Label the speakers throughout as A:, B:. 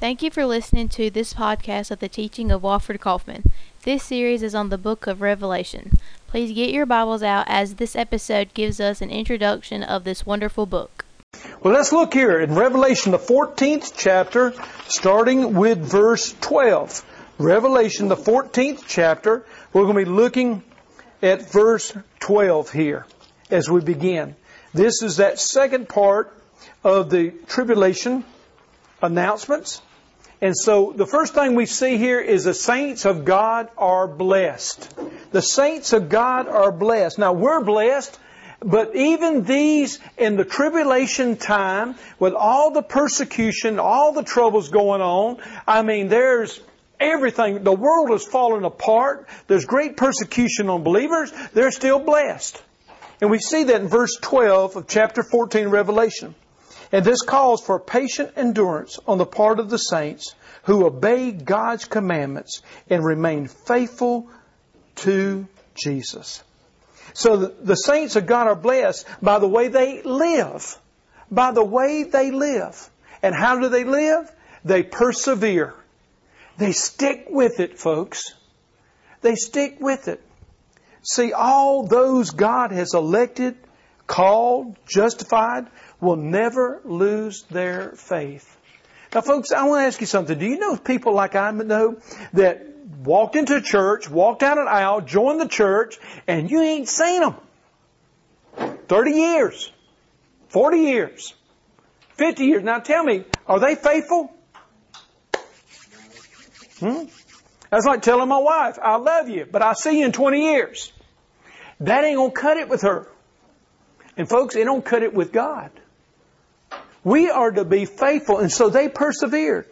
A: Thank you for listening to this podcast of the teaching of Walford Kaufman. This series is on the book of Revelation. Please get your Bibles out as this episode gives us an introduction of this wonderful book.
B: Well, let's look here in Revelation, the 14th chapter, starting with verse 12. Revelation, the 14th chapter, we're going to be looking at verse 12 here as we begin. This is that second part of the tribulation announcements. And so the first thing we see here is the saints of God are blessed. The saints of God are blessed. Now we're blessed, but even these in the tribulation time, with all the persecution, all the troubles going on, I mean, there's everything. The world is falling apart. There's great persecution on believers. They're still blessed. And we see that in verse 12 of chapter 14 Revelation. And this calls for patient endurance on the part of the saints who obey God's commandments and remain faithful to Jesus. So the, saints of God are blessed by the way they live. By the way they live. And how do they live? They persevere. They stick with it, folks. They stick with it. See, all those God has elected, called, justified, will never lose their faith. Now, folks, I want to ask you something. Do you know people like I know that walked into church, walked down an aisle, joined the church, and you ain't seen them? 30 years, 40 years, 50 years. Now tell me, are they faithful? Hmm? That's like telling my wife, I love you, but I'll see you in 20 years. That ain't gonna cut it with her. And folks, it don't cut it with God. We are to be faithful. And so they persevered.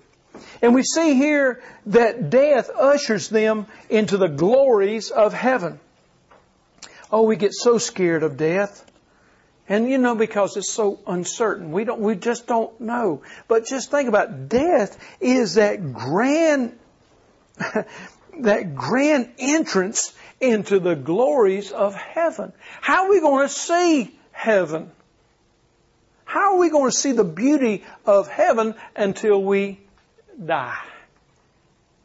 B: And we see here that death ushers them into the glories of heaven. Oh, we get so scared of death. And you know, because it's so uncertain, we don't, we just don't know. But just think about it. death is that grand, that grand entrance into the glories of heaven. How are we going to see heaven? How are we going to see the beauty of heaven until we die?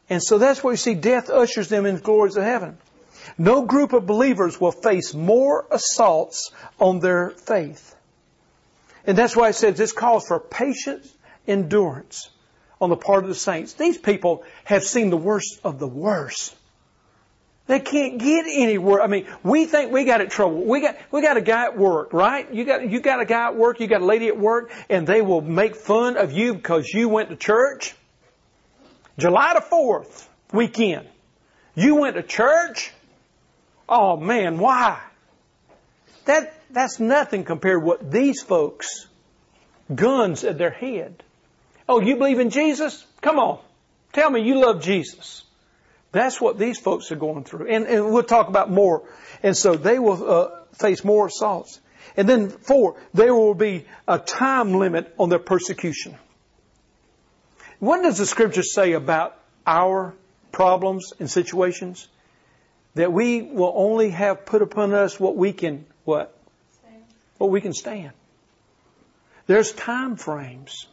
B: And so that's where you see death ushers them into glories of heaven. No group of believers will face more assaults on their faith. And that's why it says this calls for patient endurance on the part of the saints. These people have seen the worst of the worst. They can't get anywhere. I mean, we think we got in trouble. We got, we got a guy at work, right? You got, you got a guy at work, you got a lady at work, and they will make fun of you because you went to church. July the 4th weekend. You went to church? Oh man, why? That, that's nothing compared to what these folks, guns at their head. Oh, you believe in Jesus? Come on. Tell me you love Jesus. That's what these folks are going through. And, and we'll talk about more. And so they will uh, face more assaults. And then four, there will be a time limit on their persecution. What does the scripture say about our problems and situations? That we will only have put upon us what we can, what? Stand. What we can stand. There's time frames.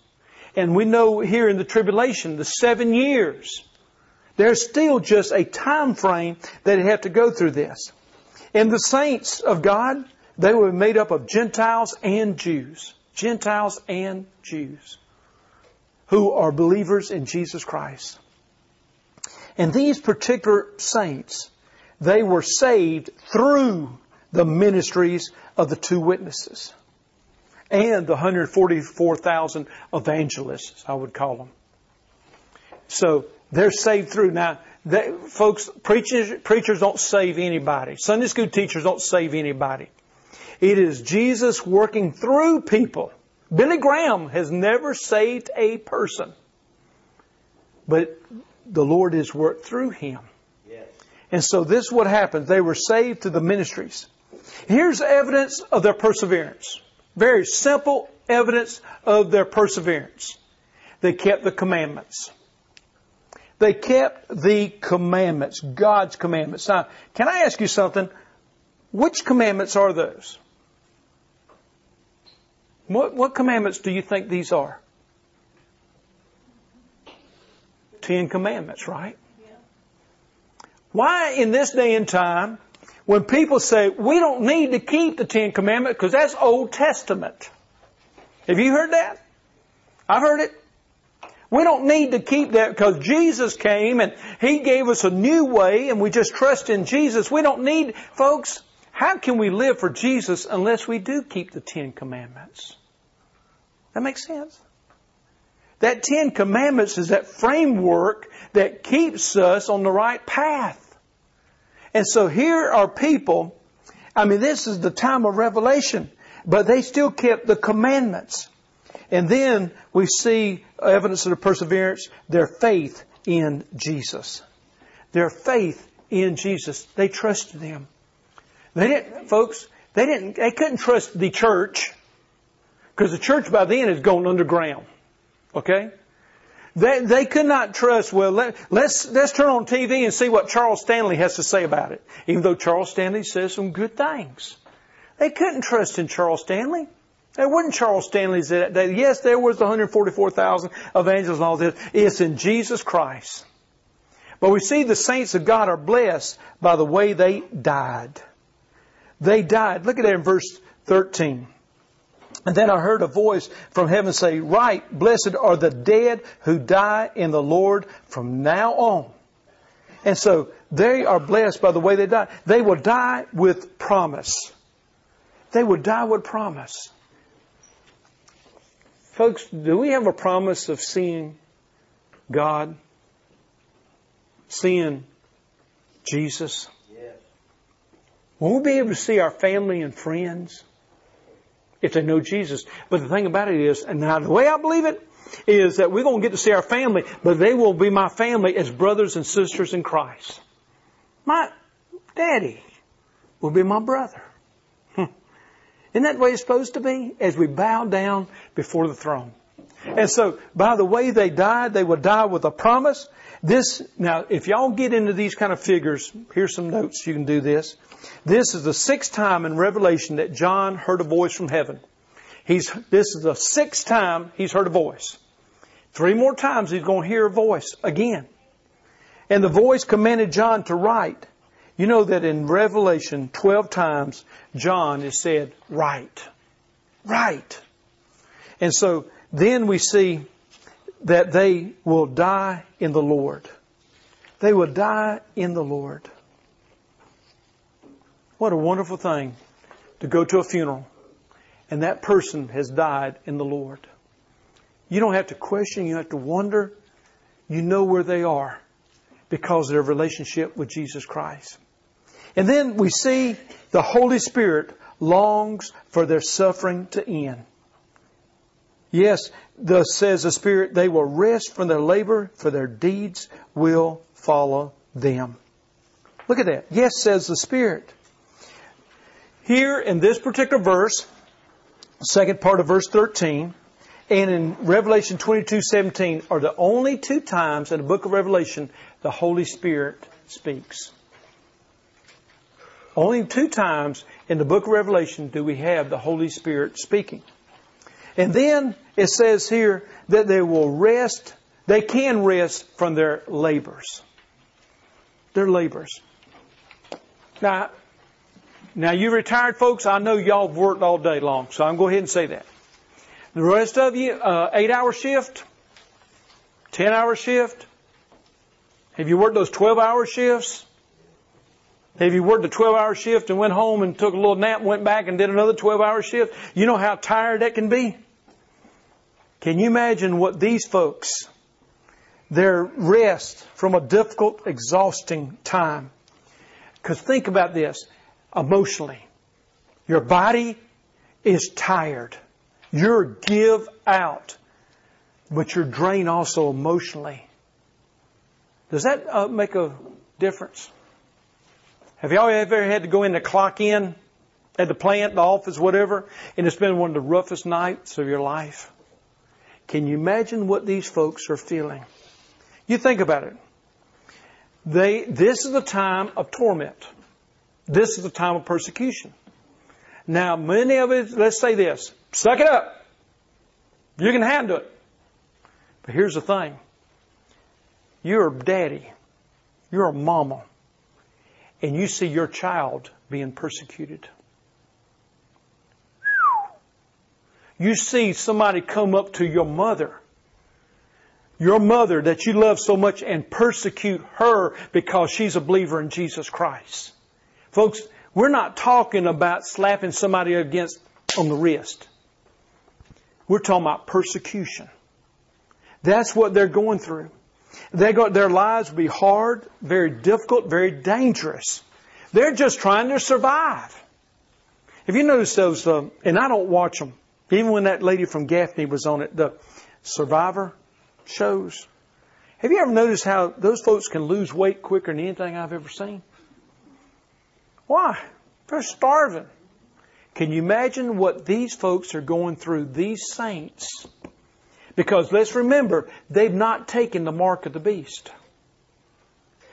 B: And we know here in the tribulation, the seven years, there's still just a time frame that they have to go through this. And the saints of God, they were made up of Gentiles and Jews. Gentiles and Jews who are believers in Jesus Christ. And these particular saints, they were saved through the ministries of the two witnesses and the 144,000 evangelists, I would call them. So they're saved through. Now, they, folks, preachers, preachers don't save anybody. Sunday school teachers don't save anybody. It is Jesus working through people. Billy Graham has never saved a person. But the Lord has worked through him. Yes. And so this is what happened. They were saved through the ministries. Here's evidence of their perseverance. Very simple evidence of their perseverance. They kept the commandments. They kept the commandments, God's commandments. Now, can I ask you something? Which commandments are those? What, what commandments do you think these are? Ten Commandments, right? Why in this day and time, when people say, we don't need to keep the Ten Commandments because that's Old Testament. Have you heard that? I've heard it. We don't need to keep that because Jesus came and He gave us a new way and we just trust in Jesus. We don't need, folks, how can we live for Jesus unless we do keep the Ten Commandments? That makes sense? That Ten Commandments is that framework that keeps us on the right path. And so here are people, I mean, this is the time of revelation, but they still kept the commandments. And then we see evidence of their perseverance, their faith in Jesus. Their faith in Jesus. They trusted Him. They didn't, folks, they didn't, they couldn't trust the church because the church by then has gone underground. Okay? They, they could not trust, well, let, let's, let's turn on TV and see what Charles Stanley has to say about it. Even though Charles Stanley says some good things. They couldn't trust in Charles Stanley. There wasn't Charles Stanley's that. Yes, there was the 144,000 evangelists and all this. It's in Jesus Christ. But we see the saints of God are blessed by the way they died. They died. Look at that in verse 13. And then I heard a voice from heaven say, Right, blessed are the dead who die in the Lord from now on. And so they are blessed by the way they die. They will die with promise. They will die with promise. Folks, do we have a promise of seeing God? Seeing Jesus? Yes. Will we be able to see our family and friends if they know Jesus? But the thing about it is, and now the way I believe it, is that we're going to get to see our family, but they will be my family as brothers and sisters in Christ. My daddy will be my brother. Isn't that the way it's supposed to be? As we bow down before the throne. And so, by the way they died, they would die with a promise. This, now, if y'all get into these kind of figures, here's some notes. You can do this. This is the sixth time in Revelation that John heard a voice from heaven. He's, this is the sixth time he's heard a voice. Three more times he's going to hear a voice again. And the voice commanded John to write. You know that in Revelation 12 times, John is said, write. Write. And so then we see that they will die in the Lord. They will die in the Lord. What a wonderful thing to go to a funeral and that person has died in the Lord. You don't have to question, you have to wonder. You know where they are because of their relationship with Jesus Christ. And then we see the Holy Spirit longs for their suffering to end. Yes, thus says the Spirit, they will rest from their labor, for their deeds will follow them. Look at that. Yes, says the Spirit. Here in this particular verse, second part of verse 13, and in Revelation 22, 17 are the only two times in the book of Revelation the Holy Spirit speaks. Only two times in the book of Revelation do we have the Holy Spirit speaking. And then it says here that they will rest, they can rest from their labors. Their labors. Now, now you retired folks, I know y'all have worked all day long, so I'm going to go ahead and say that. The rest of you, uh, eight hour shift, ten hour shift. Have you worked those 12 hour shifts? Have you worked a 12 hour shift and went home and took a little nap, went back and did another 12 hour shift? You know how tired that can be? Can you imagine what these folks, their rest from a difficult, exhausting time? Because think about this emotionally. Your body is tired. You're give out, but you're drained also emotionally. Does that uh, make a difference? Have y'all ever had to go in to clock in at the plant, the office, whatever, and it's been one of the roughest nights of your life? Can you imagine what these folks are feeling? You think about it. They, this is the time of torment. This is the time of persecution. Now, many of it, let's say this, suck it up. You can handle it. But here's the thing. You're a daddy. You're a mama. And you see your child being persecuted. You see somebody come up to your mother, your mother that you love so much and persecute her because she's a believer in Jesus Christ. Folks, we're not talking about slapping somebody against on the wrist. We're talking about persecution. That's what they're going through. They got their lives will be hard, very difficult, very dangerous. They're just trying to survive. Have you noticed those? Uh, and I don't watch them. Even when that lady from Gaffney was on it, the Survivor shows. Have you ever noticed how those folks can lose weight quicker than anything I've ever seen? Why? They're starving. Can you imagine what these folks are going through, these saints? Because let's remember, they've not taken the mark of the beast.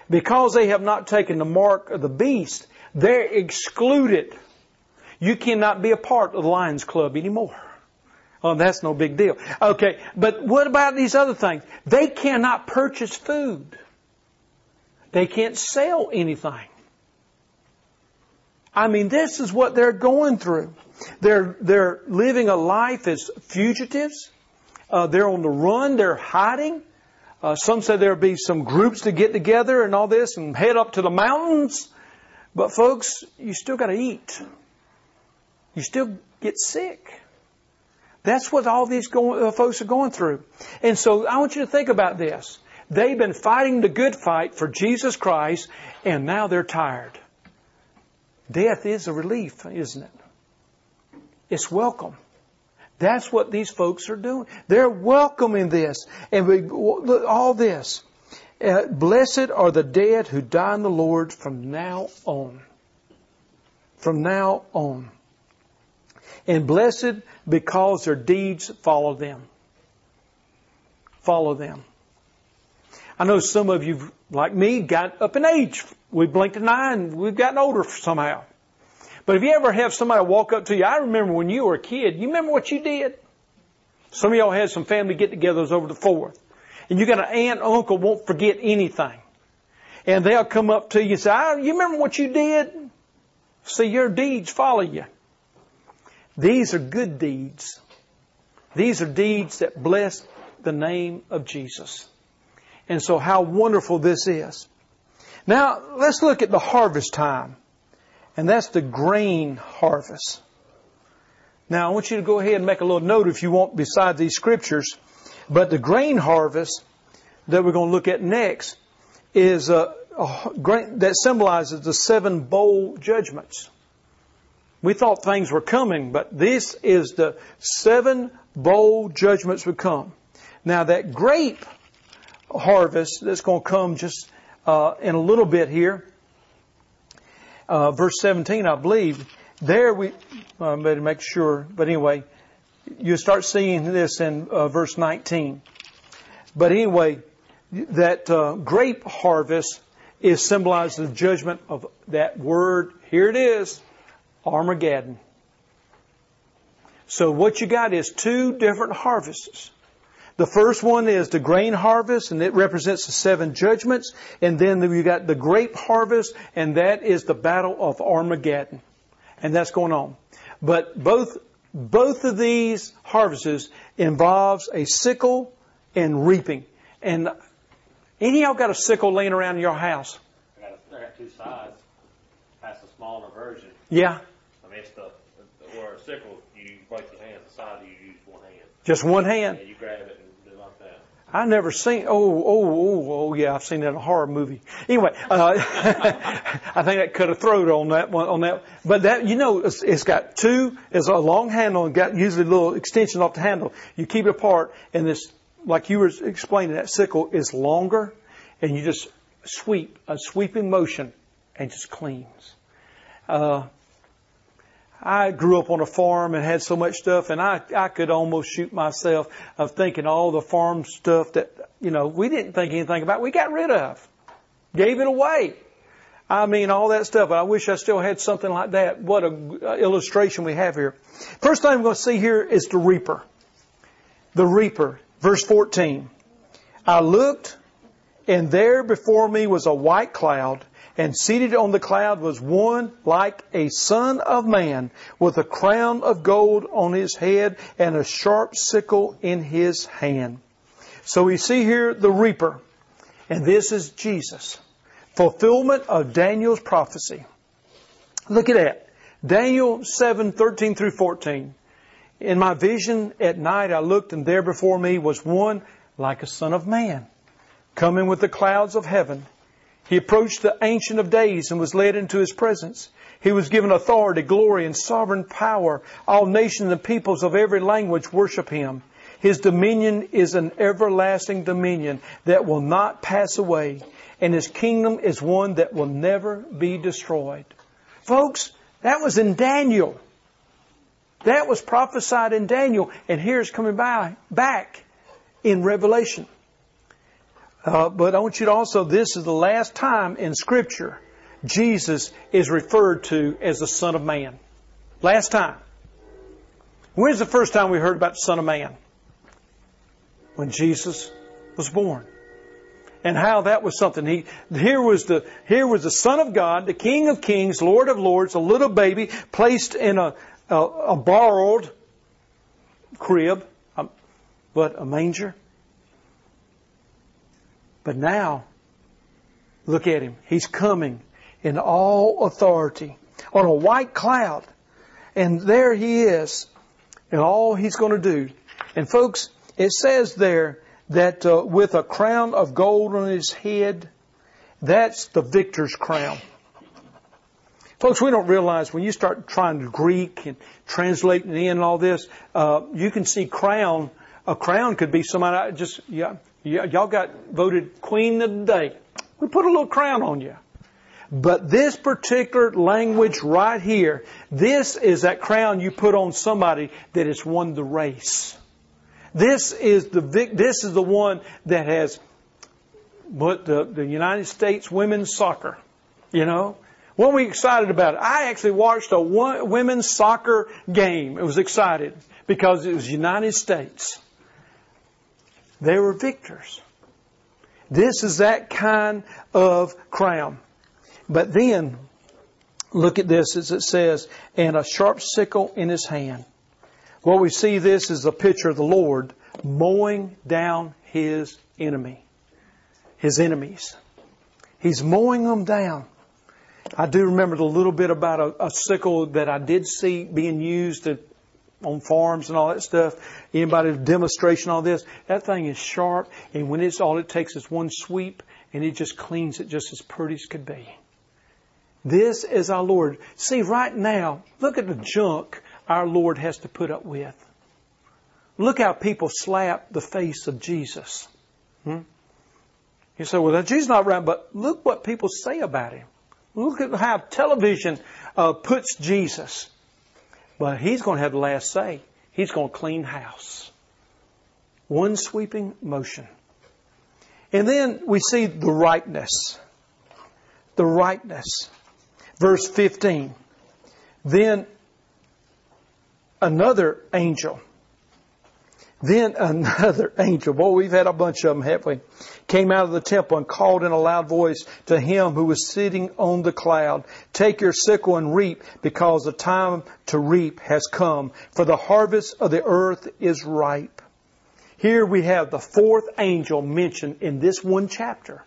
B: Because they have not taken the mark of the beast, they're excluded. You cannot be a part of the Lions Club anymore. Oh, that's no big deal. Okay, but what about these other things? They cannot purchase food. They can't sell anything. I mean, this is what they're going through. They're, they're living a life as fugitives. Uh, they're on the run. They're hiding. Uh, some say there'll be some groups to get together and all this and head up to the mountains. But folks, you still got to eat. You still get sick. That's what all these uh, folks are going through. And so I want you to think about this. They've been fighting the good fight for Jesus Christ, and now they're tired. Death is a relief, isn't it? It's welcome. That's what these folks are doing. They're welcoming this. And we, all this. Uh, blessed are the dead who die in the Lord from now on. From now on. And blessed because their deeds follow them. Follow them. I know some of you, like me, got up in age. We blinked an eye and we've gotten older somehow. But if you ever have somebody walk up to you, I remember when you were a kid, you remember what you did? Some of y'all had some family get-togethers over the fourth. And you got an aunt, uncle won't forget anything. And they'll come up to you and say, you remember what you did? See, your deeds follow you. These are good deeds. These are deeds that bless the name of Jesus. And so how wonderful this is. Now, let's look at the harvest time and that's the grain harvest. Now, I want you to go ahead and make a little note if you want beside these scriptures. But the grain harvest that we're going to look at next is a, a grain that symbolizes the seven bowl judgments. We thought things were coming, but this is the seven bowl judgments would come. Now, that grape harvest that's going to come just uh, in a little bit here uh, verse 17, I believe. There we, uh, better make sure, but anyway, you start seeing this in uh, verse 19. But anyway, that uh, grape harvest is symbolized the judgment of that word. Here it is, Armageddon. So what you got is two different harvests. The first one is the grain harvest, and it represents the seven judgments. And then you got the grape harvest, and that is the battle of Armageddon. And that's going on. But both, both of these harvests involves a sickle and reaping. And any of y'all got a sickle laying around in your house?
C: I got, a, I got two sides. That's the smaller version.
B: Yeah.
C: I mean, it's the, or a sickle, you break the hand, the side you use one hand.
B: Just one hand?
C: Yeah, you grab it
B: I never seen. Oh, oh, oh, oh, yeah. I've seen that in a horror movie. Anyway, uh, I think that cut a throat on that one. On that, but that you know, it's, it's got two. It's a long handle and got usually a little extension off the handle. You keep it apart, and this, like you were explaining, that sickle is longer, and you just sweep a sweeping motion, and just cleans. Uh, I grew up on a farm and had so much stuff, and I I could almost shoot myself of thinking all the farm stuff that you know we didn't think anything about. We got rid of, gave it away. I mean, all that stuff. I wish I still had something like that. What a uh, illustration we have here. First thing I'm going to see here is the reaper. The reaper, verse 14. I looked, And there before me was a white cloud, and seated on the cloud was one like a son of man, with a crown of gold on his head and a sharp sickle in his hand. So we see here the reaper, and this is Jesus. Fulfillment of Daniel's prophecy. Look at that. Daniel 7, 13 through 14. In my vision at night I looked and there before me was one like a son of man, coming with the clouds of heaven. He approached the Ancient of Days and was led into his presence. He was given authority, glory, and sovereign power. All nations and peoples of every language worship him. His dominion is an everlasting dominion that will not pass away, and his kingdom is one that will never be destroyed. Folks, that was in Daniel. That was prophesied in Daniel, and here's coming by, back in Revelation. Uh, but I want you to also, this is the last time in Scripture Jesus is referred to as the Son of Man. Last time. When's the first time we heard about the Son of Man? When Jesus was born. And how that was something. He, here was the, here was the Son of God, the King of Kings, Lord of Lords, a little baby placed in a, a, a borrowed crib, um, but a manger. But now, look at him. He's coming in all authority on a white cloud. And there he is and all he's going to do. And folks, it says there that uh, with a crown of gold on his head, that's the victor's crown. Folks, we don't realize when you start trying to Greek and translating in all this, uh, you can see crown. A crown could be somebody I just yeah, y'all got voted queen of the day. We put a little crown on you. But this particular language right here, this is that crown you put on somebody that has won the race. This is the this is the one that has what the, the United States women's soccer. You know, were we excited about it? I actually watched a women's soccer game. It was excited because it was United States. They were victors. This is that kind of crown. But then, look at this as it says, and a sharp sickle in his hand. What we see this is a picture of the Lord mowing down his enemy, his enemies. He's mowing them down. I do remember a little bit about a, a sickle that I did see being used to on farms and all that stuff. Anybody demonstration on this? That thing is sharp, and when it's all it takes is one sweep, and it just cleans it just as pretty as could be. This is our Lord. See, right now, look at the junk our Lord has to put up with. Look how people slap the face of Jesus. Hmm? You say, well, Jesus not right, but look what people say about him. Look at how television uh, puts Jesus. But he's going to have the last say. He's going to clean house. One sweeping motion. And then we see the rightness. The rightness. Verse 15. Then another angel then another angel, boy, we've had a bunch of them, haven't we? Came out of the temple and called in a loud voice to him who was sitting on the cloud, take your sickle and reap because the time to reap has come, for the harvest of the earth is ripe. Here we have the fourth angel mentioned in this one chapter.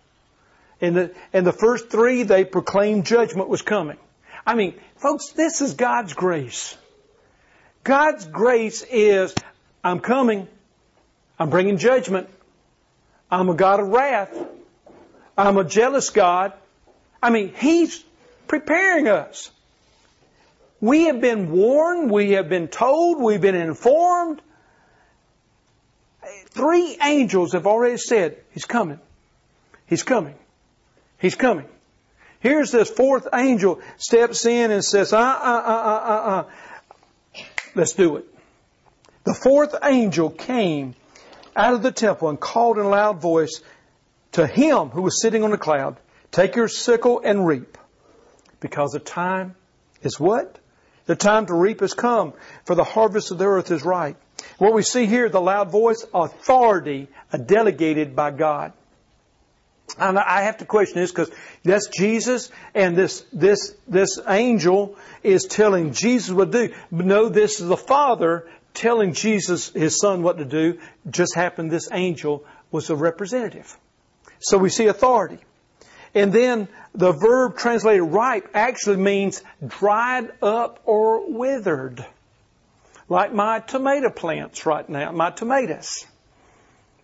B: In the, in the first three, they proclaimed judgment was coming. I mean, folks, this is God's grace. God's grace is I'm coming. I'm bringing judgment. I'm a God of wrath. I'm a jealous God. I mean, He's preparing us. We have been warned. We have been told. We've been informed. Three angels have already said, He's coming. He's coming. He's coming. Here's this fourth angel steps in and says, uh, uh, uh, uh, uh, uh. Let's do it. The fourth angel came out of the temple and called in a loud voice to him who was sitting on the cloud, Take your sickle and reap, because the time is what? The time to reap has come, for the harvest of the earth is ripe. What we see here, the loud voice, authority uh, delegated by God. And I have to question this because that's Jesus, and this this this angel is telling Jesus what to do. But no, this is the Father telling Jesus, his Son, what to do. Just happened this angel was a representative. So we see authority. And then the verb translated ripe actually means dried up or withered. Like my tomato plants right now, my tomatoes.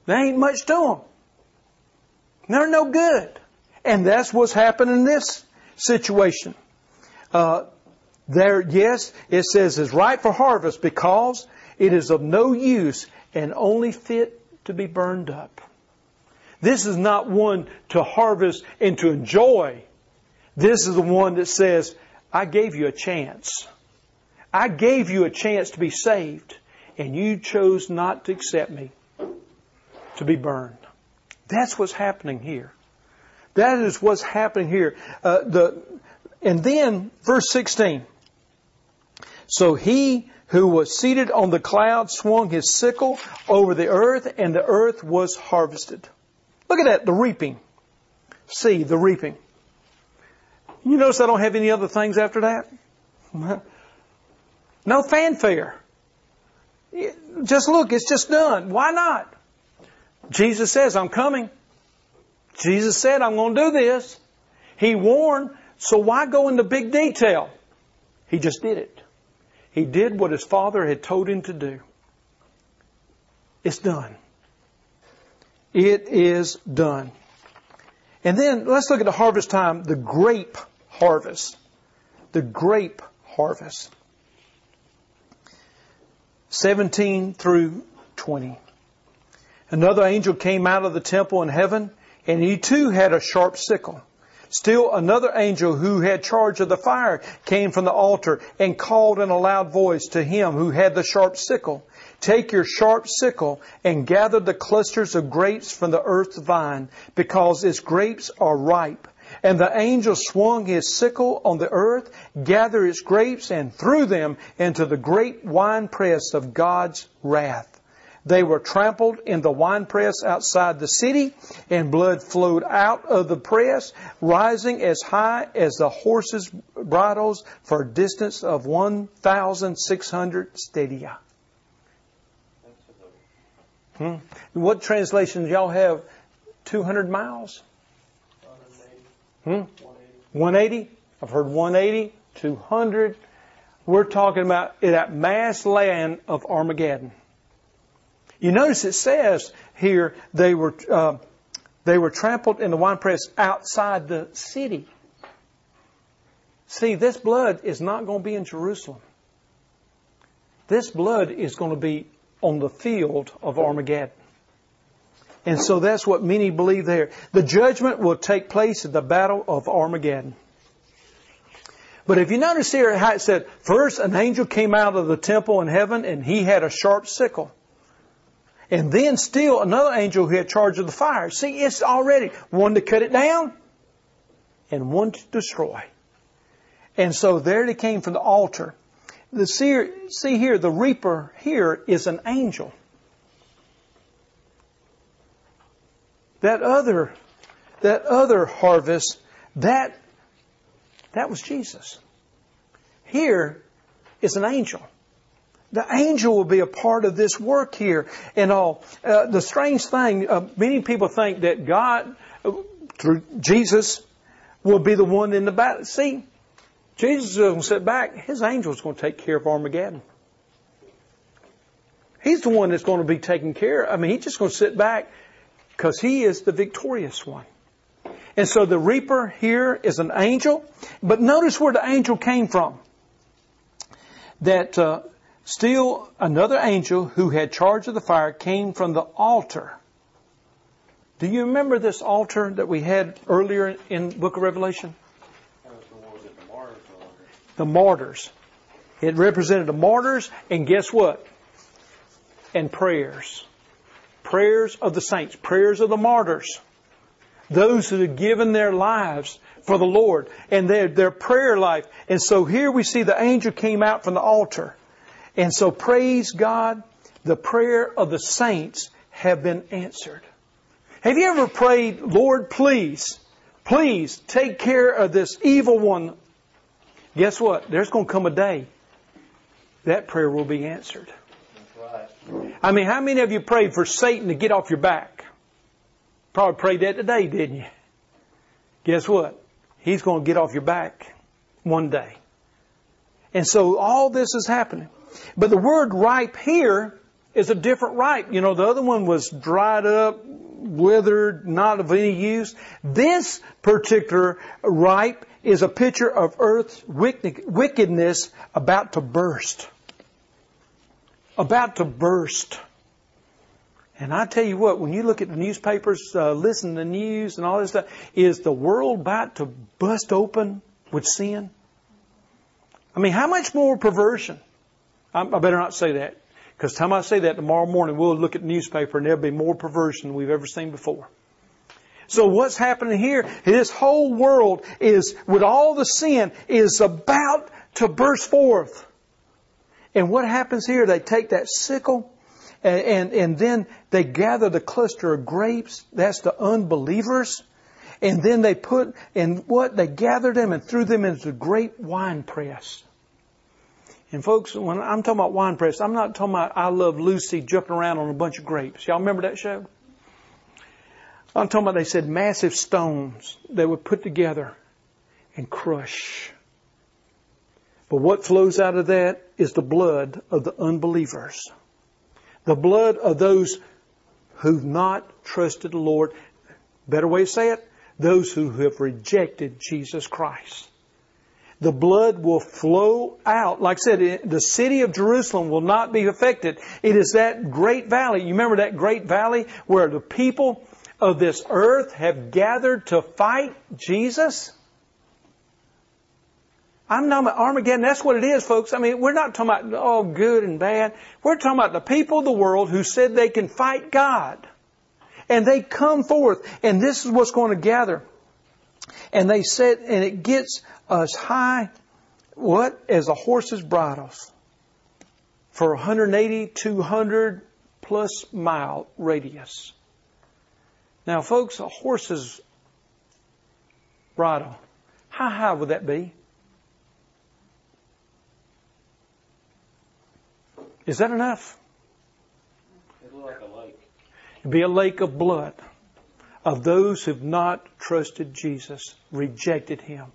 B: They ain't much to them. They're no good. And that's what's happening in this situation. Uh, there, yes, it says is ripe for harvest because it is of no use and only fit to be burned up. This is not one to harvest and to enjoy. This is the one that says, I gave you a chance. I gave you a chance to be saved, and you chose not to accept me to be burned. That's what's happening here. That is what's happening here. Uh, the, and then, verse 16. So he who was seated on the cloud swung his sickle over the earth, and the earth was harvested. Look at that, the reaping. See, the reaping. You notice I don't have any other things after that? No fanfare. Just look, it's just done. Why not? Jesus says, I'm coming. Jesus said, I'm going to do this. He warned, so why go into big detail? He just did it. He did what his father had told him to do. It's done. It is done. And then let's look at the harvest time, the grape harvest. The grape harvest. 17 through 20. Another angel came out of the temple in heaven, and he too had a sharp sickle. Still another angel who had charge of the fire came from the altar and called in a loud voice to him who had the sharp sickle, Take your sharp sickle and gather the clusters of grapes from the earth's vine, because its grapes are ripe. And the angel swung his sickle on the earth, gathered its grapes, and threw them into the great winepress of God's wrath. They were trampled in the winepress outside the city, and blood flowed out of the press, rising as high as the horses' bridles for a distance of 1,600 stadia. Hmm. What translation do y'all have? 200 miles? Hmm? 180. I've heard 180, 200. We're talking about that mass land of Armageddon. You notice it says here they were uh, they were trampled in the winepress outside the city. See, this blood is not going to be in Jerusalem. This blood is going to be on the field of Armageddon. And so that's what many believe there. The judgment will take place at the battle of Armageddon. But if you notice here how it said, first an angel came out of the temple in heaven and he had a sharp sickle. And then still another angel who had charge of the fire. See, it's already one to cut it down and one to destroy. And so there they came from the altar. The see, see here, the reaper here is an angel. That other, that other harvest, that, that was Jesus. Here is an angel. The angel will be a part of this work here and all. Uh, the strange thing, uh, many people think that God, uh, through Jesus, will be the one in the battle. See, Jesus is going to sit back. His angel is going to take care of Armageddon. He's the one that's going to be taken care of. I mean, he's just going to sit back because he is the victorious one. And so the reaper here is an angel, but notice where the angel came from. That uh, still another angel who had charge of the fire came from the altar. Do you remember this altar that we had earlier in the book of Revelation? The martyrs. It represented the martyrs, and guess what? And prayers prayers of the saints, prayers of the martyrs, those who have given their lives for the Lord and their, their prayer life. And so here we see the angel came out from the altar. And so praise God, the prayer of the saints have been answered. Have you ever prayed, Lord, please, please take care of this evil one? Guess what? There's going to come a day that prayer will be answered.
C: Right.
B: I mean, how many of you prayed for Satan to get off your back? Probably prayed that today, didn't you? Guess what? He's going to get off your back one day. And so all this is happening. But the word ripe here is a different ripe. You know, the other one was dried up, withered, not of any use. This particular ripe is a picture of earth's wickedness about to burst. About to burst. And I tell you what, when you look at the newspapers, uh, listen to the news and all this stuff, is the world about to bust open with sin? I mean, how much more perversion? I, better not say that. Because time I say that tomorrow morning, we'll look at the newspaper and there'll be more perversion than we've ever seen before. So what's happening here? This whole world is, with all the sin, is about to burst forth. And what happens here? They take that sickle and, and, and then they gather the cluster of grapes. That's the unbelievers. And then they put, and what? They gathered them and threw them into the great wine press. And folks, when I'm talking about wine press, I'm not talking about I Love Lucy jumping around on a bunch of grapes. Y'all remember that show? I'm talking about they said massive stones they were put together and crush. But what flows out of that is the blood of the unbelievers. The blood of those who've not trusted the Lord. Better way to say it, those who have rejected Jesus Christ. The blood will flow out. Like I said, the city of Jerusalem will not be affected. It is that great valley. You remember that great valley where the people of this earth have gathered to fight Jesus? I'm not Armageddon. That's what it is, folks. I mean, we're not talking about all oh, good and bad. We're talking about the people of the world who said they can fight God. And they come forth, and this is what's going to gather. And they said, and it gets as high, what? As a horse's bridles. For 180, 200 plus mile radius. Now, folks, a horse's bridle, how high would that be? Is that enough?
C: It looked like a lake.
B: It'd be a lake of blood of those who've not trusted Jesus, rejected Him.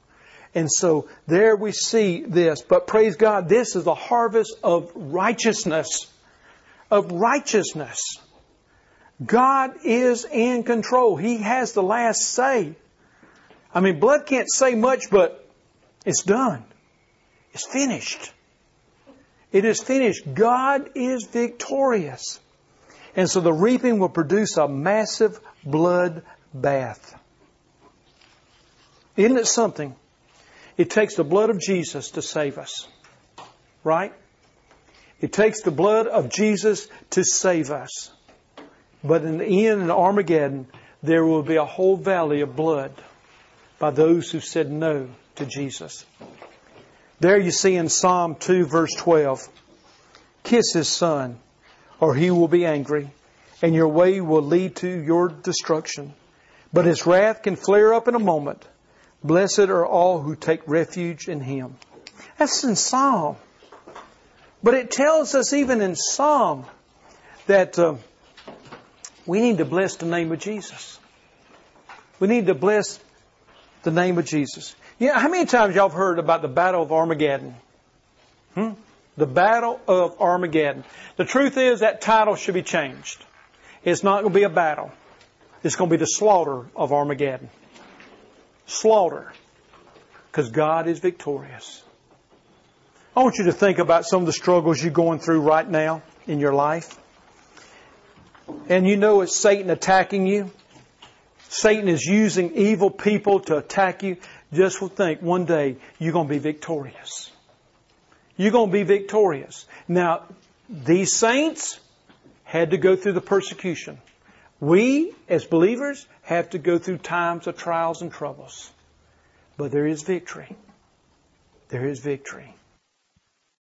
B: And so there we see this. But praise God, this is the harvest of righteousness. Of righteousness. God is in control. He has the last say. I mean, blood can't say much, but it's done. It's finished. It is finished. God is victorious. And so the reaping will produce a massive blood bath. Isn't it something? It takes the blood of Jesus to save us. Right? It takes the blood of Jesus to save us. But in the end, in Armageddon, there will be a whole valley of blood by those who said no to Jesus. There you see in Psalm 2 verse 12, kiss his son or he will be angry and your way will lead to your destruction. But his wrath can flare up in a moment. Blessed are all who take refuge in him. That's in Psalm. But it tells us even in Psalm that uh, we need to bless the name of Jesus. We need to bless the name of Jesus. Know, how many times y'all have heard about the Battle of Armageddon? Hmm? The Battle of Armageddon. The truth is that title should be changed. It's not going to be a battle. It's going to be the slaughter of Armageddon. Slaughter. Because God is victorious. I want you to think about some of the struggles you're going through right now in your life. And you know it's Satan attacking you. Satan is using evil people to attack you. Just think one day you're going to be victorious. You're going to be victorious. Now, these saints had to go through the persecution. We, as believers, have to go through times of trials and troubles. But there is victory. There is victory.